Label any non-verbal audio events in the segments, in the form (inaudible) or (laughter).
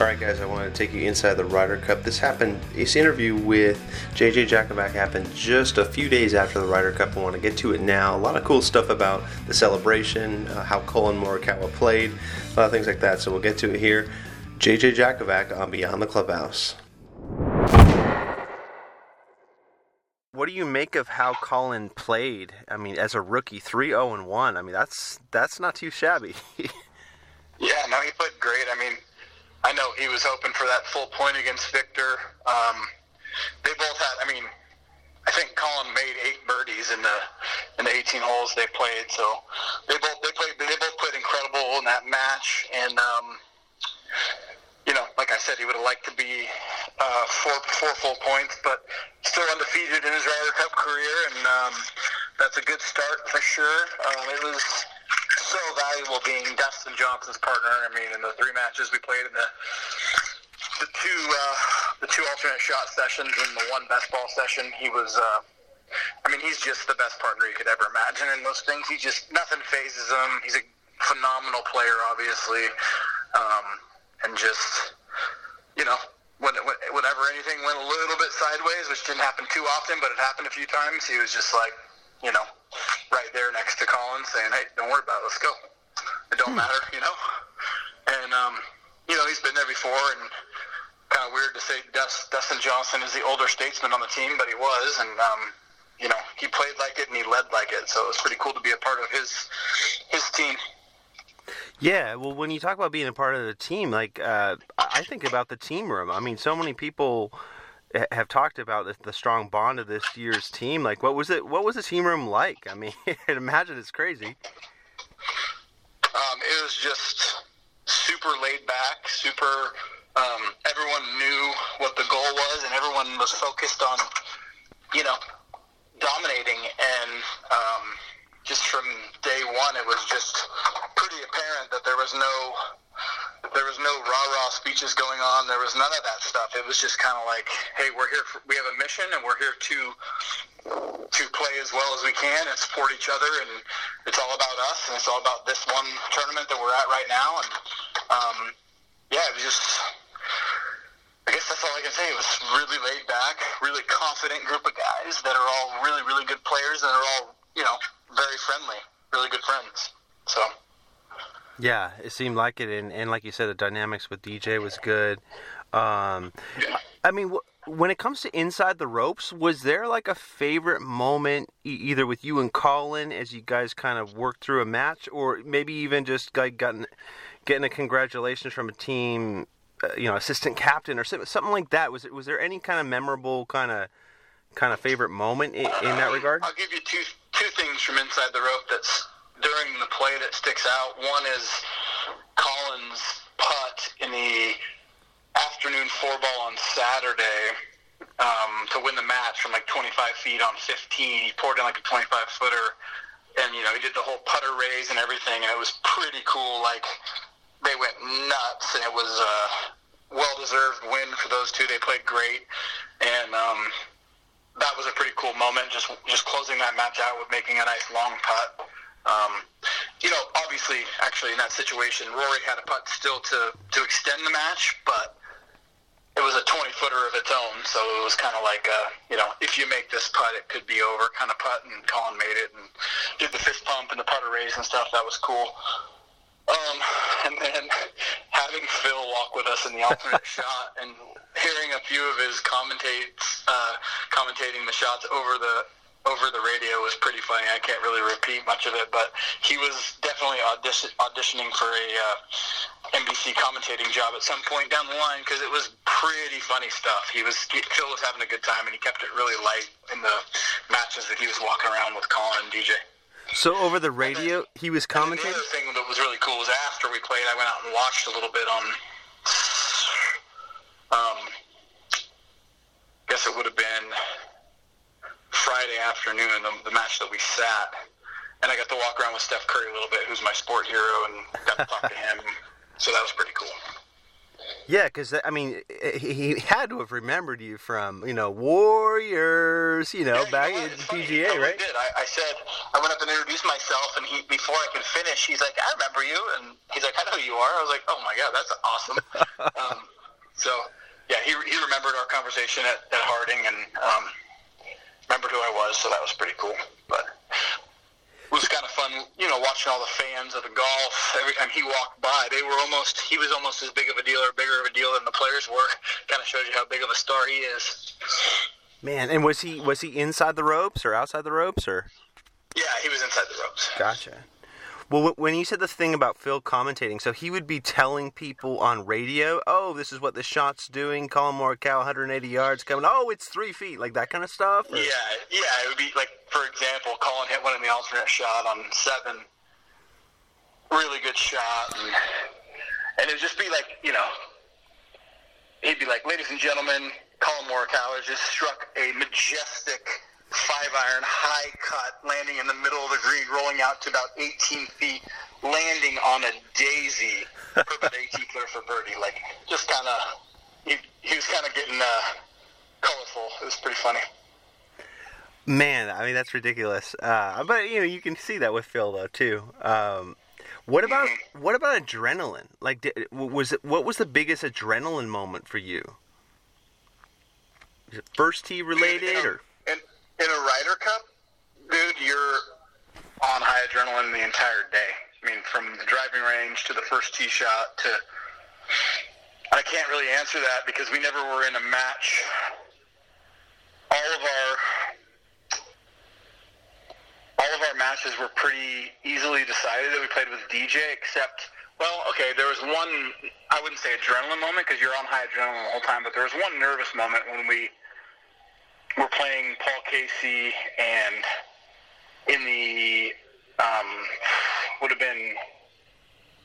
All right, guys, I want to take you inside the Ryder Cup. This happened, this interview with JJ Jakovac happened just a few days after the Ryder Cup. I want to get to it now. A lot of cool stuff about the celebration, uh, how Collin Morikawa played, a lot of things like that. So we'll get to it here. JJ Jakovac on Beyond the Clubhouse. What do you make of how Collin played? I mean, as a rookie, 3-0 and 1. I mean, that's that's not too shabby. (laughs) yeah, no, he played great. I mean, I know he was hoping for that full point against Viktor. Um, they both had. I mean, I think Collin made eight birdies in the in the 18 holes they played. So they both they played they both played incredible in that match. And um, you know, like I said, he would have liked to be uh, four four full points, but still undefeated in his Ryder Cup career, and um, that's a good start for sure. Um, it was so valuable being Dustin Johnson's partner. I mean, in the three matches we played in the the two uh, the two alternate shot sessions and the one best ball session, he was. Uh, I mean, he's just the best partner you could ever imagine in those things. He just nothing fazes him. He's a phenomenal player, obviously, um, and just you know when, whenever anything went a little bit sideways, which didn't happen too often, but it happened a few times, he was just like, you know, right there next to Collin saying, hey, don't worry about it, let's go. It don't hmm. matter, you know? And, um, you know, he's been there before and kind of weird to say Dustin Johnson is the older statesman on the team, but he was. And, um, you know, he played like it and he led like it. So it was pretty cool to be a part of his, his team. Yeah, well, when you talk about being a part of the team, like uh, I think about the team room. I mean, so many people have talked about the, the, strong bond of this year's team. Like, what was it? What was the team room like? I mean, (laughs) imagine it's crazy. Um, it was just super laid back, super. Um, everyone knew what the goal was, and everyone was focused on, you know, dominating. And um, just from day one, it was just pretty apparent that there was no there was no rah rah speeches going on. There was none of that stuff. It was just kind of like, hey, we're here. For, we have a mission, and we're here to to play as well as we can and support each other. And it's all about us, and it's all about this one tournament that we're at right now. And um, yeah, it was just. I guess that's all I can say. It was really laid back, really confident group of guys that are all really, really good players and are all, you know, very friendly, really good friends. So. Yeah, it seemed like it, and, and like you said, the dynamics with DJ was good. Um, I mean, when it comes to inside the ropes, was there like a favorite moment, e- either with you and Colin as you guys kind of worked through a match, or maybe even just like getting getting a congratulations from a team, uh, you know, assistant captain or something like that? Was it was there any kind of memorable kind of kind of favorite moment in, in that regard? I'll give you two two things from inside the rope that's during the play that sticks out. One is Collin's putt in the afternoon four ball on Saturday um, to win the match from like 25 feet on 15. He poured in like a 25 footer, and you know he did the whole putter raise and everything, and it was pretty cool. Like they went nuts, and it was a well-deserved win for those two. They played great, and um, that was a pretty cool moment. Just just closing that match out with making a nice long putt. Um, you know, obviously, actually, in that situation, Rory had a putt still to to extend the match, but it was a 20 footer of its own, so it was kind of like, a, you know, if you make this putt, it could be over kind of putt, and Collin made it and did the fist pump and the putter raise and stuff. That was cool. Um, and then having Phil walk with us in the alternate (laughs) shot and hearing a few of his commentates, uh, commentating the shots over the over the radio was pretty funny. I can't really repeat much of it, but he was definitely audition, auditioning for a uh, NBC commentating job at some point down the line because it was pretty funny stuff. He was Phil was having a good time, and he kept it really light in the matches that he was walking around with Collin and DJ. So over the radio, then, he was commentating. The other thing that was really cool was after we played, I went out and watched a little bit on. Um, guess it would have been Friday afternoon, the, the match that we sat, and I got to walk around with Steph Curry a little bit, who's my sport hero, and got to talk to him. So that was pretty cool. Yeah, because I mean, he had to have remembered you from you know Warriors, you know, yeah, back you know in PGA, right? Did. I, I said I went up and introduced myself, and he before I could finish, he's like, "I remember you," and he's like, "I know who you are." I was like, "Oh my god, that's awesome." (laughs) um, so yeah, he he remembered our conversation at, at Harding, and um, remembered who I was, so that was pretty cool. But it was kind of fun, you know, watching all the fans of the golf. Every time he walked by, they were almost, he was almost as big of a deal or bigger of a deal than the players were. Kind of shows you how big of a star he is. Man, and was he was he inside the ropes or outside the ropes or? Yeah, he was inside the ropes. Gotcha. Well, when you said the thing about Phil commentating, so he would be telling people on radio, "Oh, this is what the shot's doing. Collin Morikawa, 180 yards coming. Oh, it's three feet, like that kind of stuff." Or? Yeah, yeah. It would be like, for example, Collin hit one in the alternate shot on seven. Really good shot, and, and it would just be like, you know, he'd be like, "Ladies and gentlemen, Collin Morikawa has just struck a majestic." Five iron, high cut, landing in the middle of the green, rolling out to about 18 feet, landing on a daisy for about 18 clear for birdie. Like, just kind of, he, he was kind of getting uh, colorful. It was pretty funny. Man, I mean that's ridiculous. Uh, but you know, you can see that with Phil though too. Um, what about mm-hmm. what about adrenaline? Like, did, was it what was the biggest adrenaline moment for you? Is it first tee related or? In a Ryder Cup, dude, you're on high adrenaline the entire day. I mean, from the driving range to the first tee shot to. I can't really answer that because we never were in a match. All of our all of our matches were pretty easily decided that we played with DJ, except well, okay, there was one I wouldn't say adrenaline moment because you're on high adrenaline the whole time, but there was one nervous moment when we we're playing Paul Casey, and in the um, would have been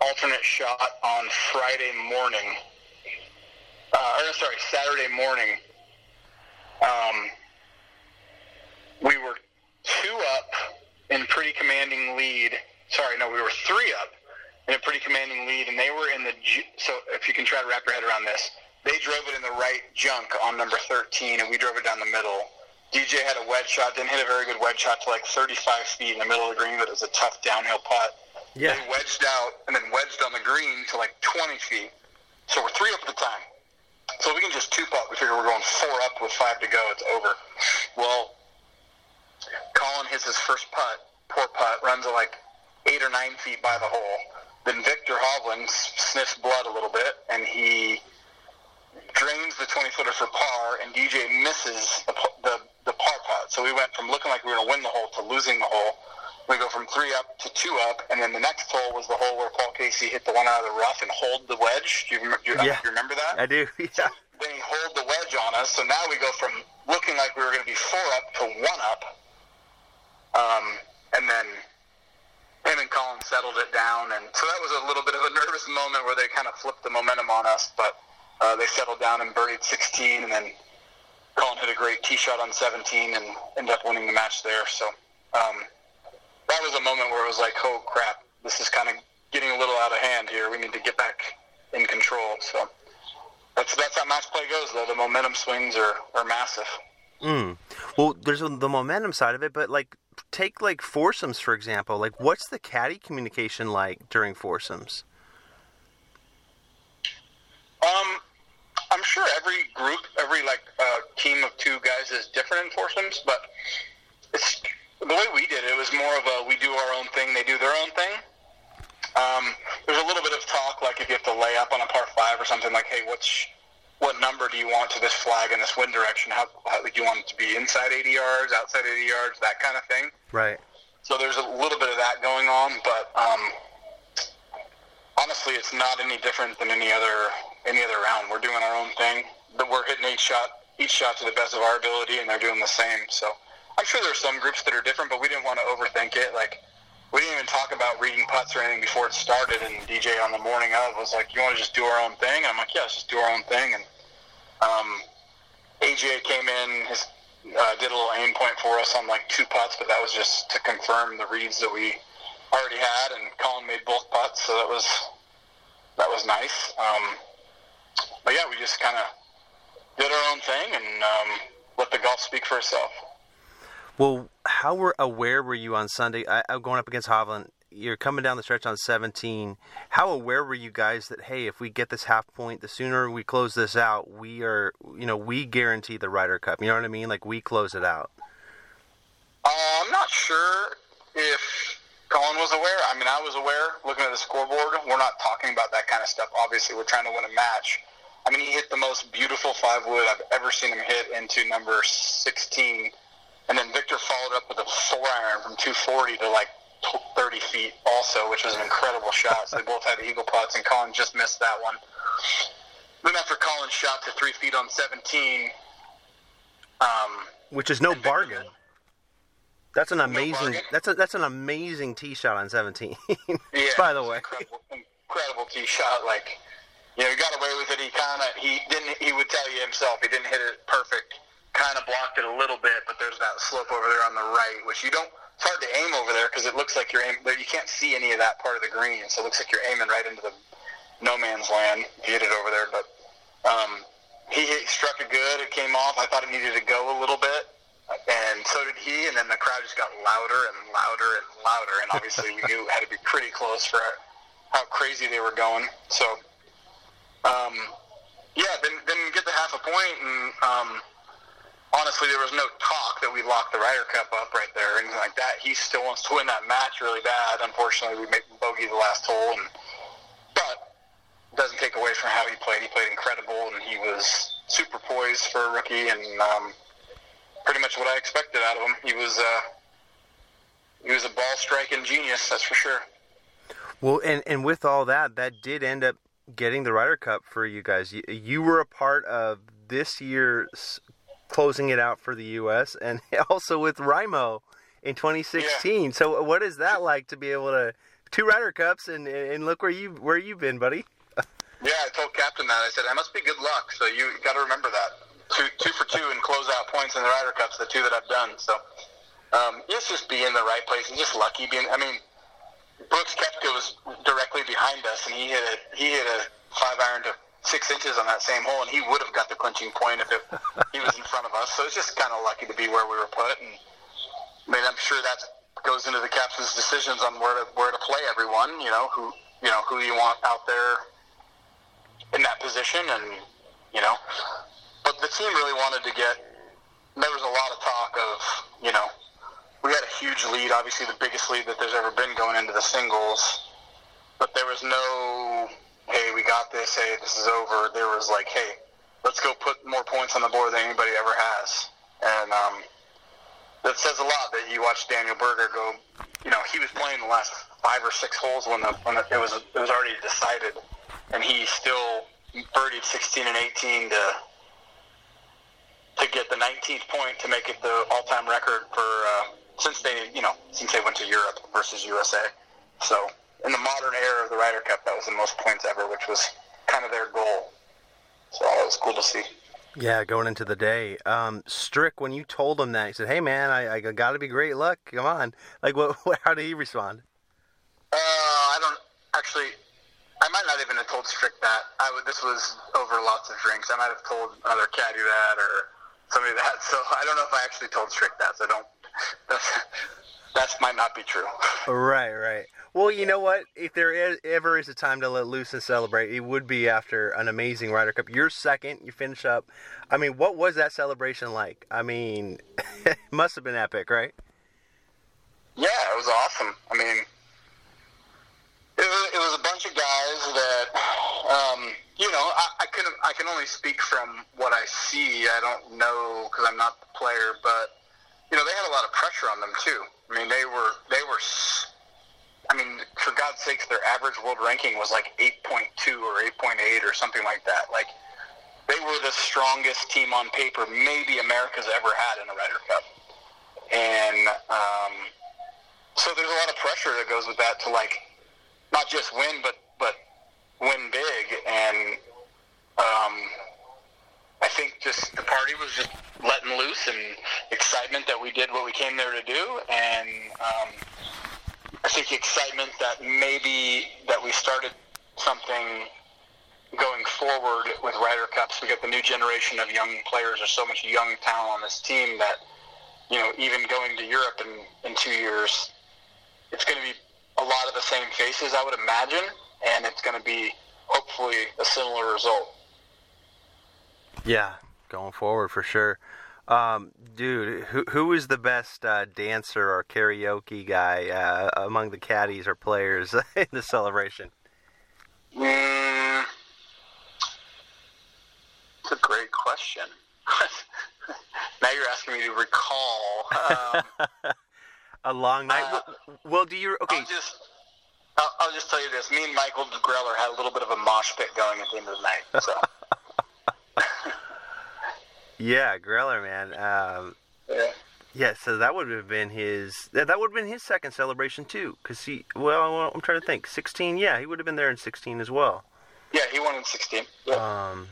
alternate shot on Friday morning. Uh, or sorry, Saturday morning. Um, we were two up in pretty commanding lead. Sorry, no, we were three up in a pretty commanding lead, and they were in the. So if you can try to wrap your head around this, they drove it in the right junk on number 13, and we drove it down the middle. DJ had a wedge shot, didn't hit a very good wedge shot to like 35 feet in the middle of the green, but it was a tough downhill putt. Yeah. They wedged out and then wedged on the green to like 20 feet. So we're three up at the time. So we can just two putt. We figure we're going four up with five to go. It's over. Well, Collin hits his first putt, poor putt, runs it like eight or nine feet by the hole. Then Viktor Hovland sniffs blood a little bit, and he drains the 20 footer for par, and DJ misses the, the, the par putt. So we went from looking like we were going to win the hole to losing the hole. We go from three up to two up, and then the next hole was the hole where Paul Casey hit the one out of the rough and holed the wedge. Do you, do you, yeah. you remember that? I do. (laughs) Yeah. So then he holed the wedge on us, so now we go from looking like we were going to be four up to one up. Um, and then him and Collin settled it down, and so that was a little bit of a nervous moment where they kind of flipped the momentum on us, but uh, they settled down and birdied 16, and then Collin hit a great tee shot on 17 and ended up winning the match there. So um, that was a moment where it was like, oh crap, this is kind of getting a little out of hand here. We need to get back in control. So that's that's how match play goes, though. The momentum swings are, are massive. Mm. Well, there's the momentum side of it, but like take like foursomes for example. Like, what's the caddy communication like during foursomes? Um, I'm sure every group, every like uh, team of two guys as different in foursomes, but it's the way we did it. It was more of a we do our own thing, they do their own thing. Um, there's a little bit of talk, like if you have to lay up on a par five or something, like, hey, what's what number do you want to this flag in this wind direction? How, how do you want it to be inside 80 yards, outside 80 yards, that kind of thing. Right. So there's a little bit of that going on, but um, honestly, it's not any different than any other any other round. We're doing our own thing. But we're hitting each shot each shot to the best of our ability, and they're doing the same. So I'm sure there's some groups that are different, but we didn't want to overthink it. Like we didn't even talk about reading putts or anything before it started. And DJ on the morning of was like, "You want to just do our own thing?" I'm like, "Yeah, let's just do our own thing." And um, AJ came in, his, uh, did a little aim point for us on like two putts, but that was just to confirm the reads that we already had. And Collin made both putts, so that was that was nice. Um, but yeah, we just kind of did our own thing and um, let the golf speak for itself. Well, how were aware were you on Sunday? I, I'm going up against Hovland. You're coming down the stretch on 17. How aware were you guys that hey, if we get this half point, the sooner we close this out, we are, you know, we guarantee the Ryder Cup. You know what I mean? Like we close it out. Uh, I'm not sure if Collin was aware. I mean, I was aware looking at the scoreboard. We're not talking about that kind of stuff. Obviously, we're trying to win a match. I mean, he hit the most beautiful five wood I've ever seen him hit into number 16 and then Viktor followed up with a four iron from 240 to like 30 feet also, which was an incredible shot. So they both had eagle putts, and Collin just missed that one. Then after Collin shot to three feet on 17, um, which is no bargain. That's an amazing. No that's a that's an amazing tee shot on 17. (laughs) yeah, by the way, incredible, incredible tee shot. Like, you know, he got away with it. He kind of he didn't. He would tell you himself he didn't hit it perfect kind of blocked it a little bit, but there's that slope over there on the right, which you don't. It's hard to aim over there because it looks like you're aiming. You can't see any of that part of the green, so it looks like you're aiming right into the no man's land. You hit it over there, but um, he hit, struck it good. It came off. I thought it needed to go a little bit, and so did he. And then the crowd just got louder and louder and louder, and obviously we knew it had to be pretty close for how crazy they were going. So, um, yeah, then then get the half a point and. Um, honestly, there was no talk that we locked the Ryder Cup up right there or anything like that. He still wants to win that match really bad. Unfortunately, we made bogey the last hole, and but doesn't take away from how he played. He played incredible, and he was super poised for a rookie, and um, pretty much what I expected out of him. He was uh, he was a ball striking genius, that's for sure. Well, and and with all that, that did end up getting the Ryder Cup for you guys. You, you were a part of this year's closing it out for the U.S. and (laughs) also with Ryan Moore in 2016. Yeah. So what is that like to be able to two Ryder Cups and and look where you where you've been, buddy? (laughs) yeah, I told Captain that. I said, "I must be good luck." So you got to remember that two two for two and close out points in the Ryder Cups, the two that I've done. So um, it's just be in the right place and just lucky. Being, I mean, Brooks Koepka was directly behind us, and he hit a he hit a five iron to six inches on that same hole, and he would have got the clinching point if it, he was in front of us. So it's just kind of lucky to be where we were put. And I mean, I'm sure that goes into the captain's decisions on where to where to play everyone. You know who you know who you want out there in that position, and you know. But the team really wanted to get. There was a lot of talk of you know we had a huge lead, obviously the biggest lead that there's ever been going into the singles, but there was no hey, we got this, hey, this is over. There was like, hey, let's go put more points on the board than anybody ever has. And um, that says a lot that you watch Daniel Berger go, you know, he was playing the last five or six holes when, the, when it was it was already decided, and he still birdied 16 and 18 to to get the 19th point to make it the all-time record for uh, since they you know since they went to Europe versus USA. So in the modern era of the Ryder Cup, that was the most points ever, which was kind of their goal. So it was cool to see. Yeah, going into the day, um, Strick, when you told him that, he said, "Hey, man, I, I got to be great luck. Come on." Like, what, what? (laughs) How did he respond? Uh, I don't actually. I might not even have told Strick that. I would. This was over lots of drinks. I might have told another caddy that or somebody (laughs) that. So I don't know if I actually told Strick that. So don't. That's, (laughs) that might not be true. Right, right. Well, you know what? If there is, ever is a time to let loose and celebrate, it would be after an amazing Ryder Cup. You're second. You finish up. I mean, what was that celebration like? I mean, (laughs) it must have been epic, right? Yeah, it was awesome. I mean, it was, it was a bunch of guys that, um, you know, know, I, I can I can only speak from what I see. I don't know because I'm not the player, but you know, they had a lot of pressure on them too. I mean, they were they were. I mean, for God's sakes, their average world ranking was like 8.2 or 8.8 or something like that. Like they were the strongest team on paper maybe America's ever had in a Ryder Cup, and um, so there's a lot of pressure that goes with that to like not just win, but but win big. And um, think just the party was just letting loose and excitement that we did what we came there to do, and um, I think excitement that maybe that we started something going forward with Ryder Cups. We got the new generation of young players. There's so much young talent on this team that you know even going to Europe in in two years, it's going to be a lot of the same faces, I would imagine, and it's going to be hopefully a similar result. Yeah, going forward for sure. Um, dude, who who is the best uh, dancer or karaoke guy uh, among the caddies or players (laughs) in the celebration? Mm, it's a great question. (laughs) now you're asking me to recall. Um, (laughs) a long night. Uh, well, well, do you? Okay. I'll just, I'll, I'll, just tell you this. Me and Michael Greller had a little bit of a mosh pit going at the end of the night. So. Yeah, Greller, man. Um, yeah. Yeah, so that would have been his. That would have been his second celebration too, because he. Well, I'm trying to think. 16. Yeah, he would have been there in 16 as well. Yeah, he won in 16. Um,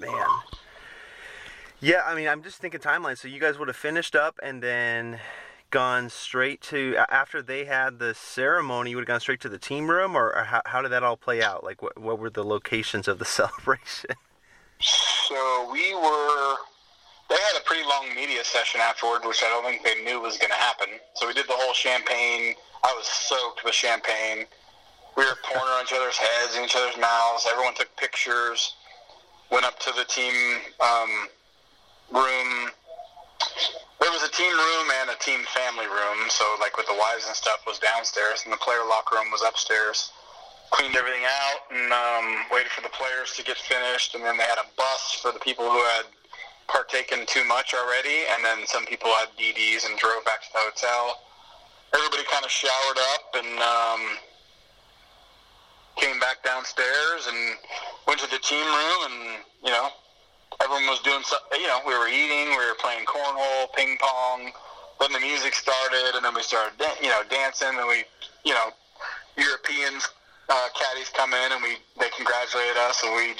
man. Yeah, I mean, I'm just thinking timeline. So you guys would have finished up, and then gone straight to after they had the ceremony you would have gone straight to the team room or, or how, how, did that all play out like what, what were the locations of the (laughs) celebration so we were they had a pretty long media session afterward which i don't think they knew was going to happen. So we did the whole champagne. I was soaked with champagne. We were pouring on each other's heads and each other's mouths. Everyone took pictures. Went up to the team um, room. There was a team room and a team family room. So like with the wives and stuff was downstairs, and the player locker room was upstairs. Cleaned everything out and um, waited for the players to get finished, and then they had a bus for the people who had partaken too much already, and then some people had DDs and drove back to the hotel. Everybody kind of showered up and um, came back downstairs and went to the team room, and you know everyone was doing something. You know, we were eating, we were playing cornhole, ping pong. Then the music started, and then we started, you know, dancing. And we, you know, Europeans, uh, caddies come in, and we they congratulate us, and we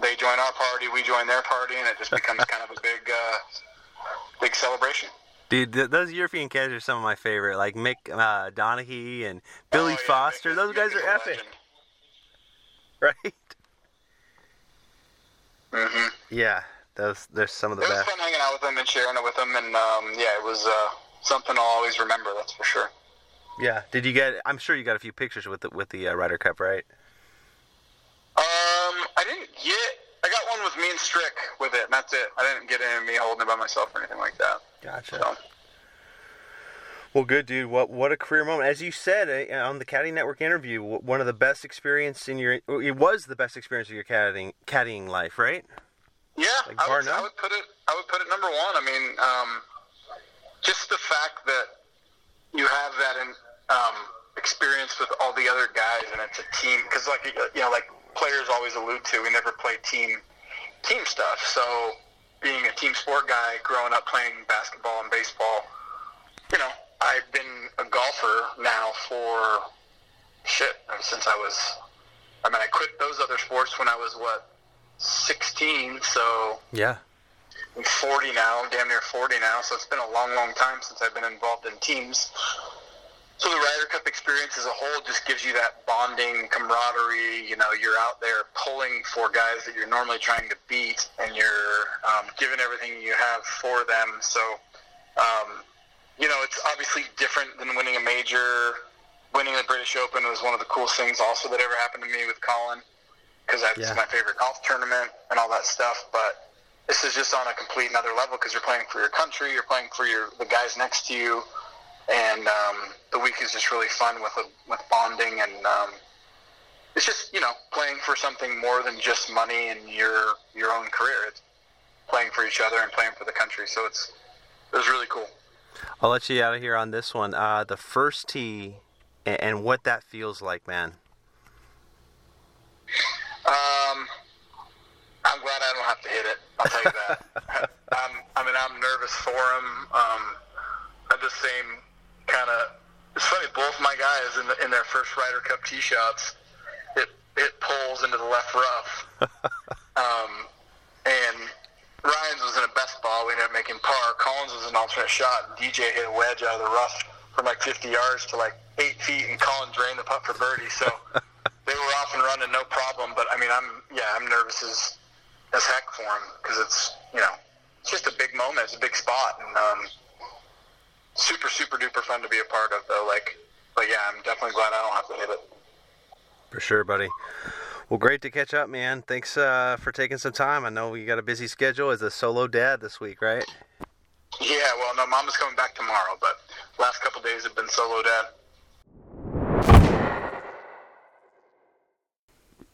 they join our party, we join their party, and it just becomes kind of a big, uh, big celebration. Dude, th- those European caddies are some of my favorite, like Mick uh, Donaghy and Billy oh, yeah, Foster. Mick, those guys are epic, legend. (laughs) right? Mm-hmm. Yeah, those there's some of the it best. It was fun hanging out with them and sharing it with them, and um, yeah, it was uh, something I'll always remember. That's for sure. Yeah. Did you get? I'm sure you got a few pictures with the with the uh, Ryder Cup, right? Um, I didn't get. I got one with me and Strick with it, and that's it. I didn't get any of me holding it by myself or anything like that. Gotcha. So. Well, good dude. What what a career moment. As you said uh, on the Caddie Network interview, one of the best experience in your it was the best experience of your caddying caddying life, right? Yeah, like I, would, I, would, put it. I would put it number one. I mean, um, just the fact that you have that in, um, experience with all the other guys, and it's a team. Because like you know, like players always allude to, we never play team team stuff. So being a team sport guy, growing up playing basketball and baseball, you know, I've been a golfer now for shit since I was. I mean, I quit those other sports when I was what 16. So yeah, I'm 40 now, damn near 40 now. So it's been a long, long time since I've been involved in teams. So the Ryder Cup experience as a whole just gives you that bonding, camaraderie. You know, you're out there pulling for guys that you're normally trying to beat, and you're um, giving everything you have for them. So um, you know, it's obviously different than winning a major. Winning the British Open was one of the coolest things also that ever happened to me with Collin, because that's yeah. my favorite golf tournament and all that stuff. But this is just on a complete another level because you're playing for your country, you're playing for your the guys next to you, and um, the week is just really fun with with bonding and um, it's just you know playing for something more than just money and your your own career. It's playing for each other and playing for the country. So it's it was really cool. I'll let you out of here on this one. Uh, the first tee and, and what that feels like, man. Um, I'm glad I don't have to hit it. I'll tell you that. (laughs) I'm, I mean, I'm nervous for him. Um, I the same kind of. It's funny. Both my guys in, the, in their first Ryder Cup tee shots, it it pulls into the left rough. (laughs) um, and Ryan's was in a best ball. We ended up making par. Collins was an alternate shot. DJ hit a wedge out of the rough from like 50 yards to like eight feet, and Collins drained the putt for birdie. So (laughs) they were off and running, no problem. But I mean, I'm yeah, I'm nervous as as heck for him because it's you know it's just a big moment, it's a big spot, and um, super super duper fun to be a part of. Though, like, but yeah, I'm definitely glad I don't have to hit it. For sure, buddy. Well, great to catch up, man. Thanks uh, for taking some time. I know you got a busy schedule as a solo dad this week, right? Yeah, well, no, Mama's coming back tomorrow, but last couple days have been solo dad.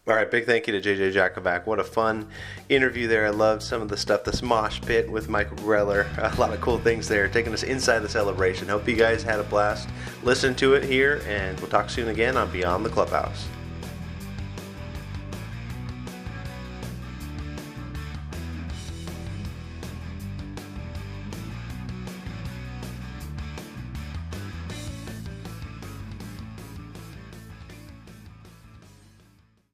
All right, big thank you to JJ Jakovac. What a fun interview there. I loved some of the stuff, the Smosh Pit with Michael Greller. (laughs) A lot of cool things there, taking us inside the celebration. Hope you guys had a blast. Listen to it here, and we'll talk soon again on Beyond the Clubhouse.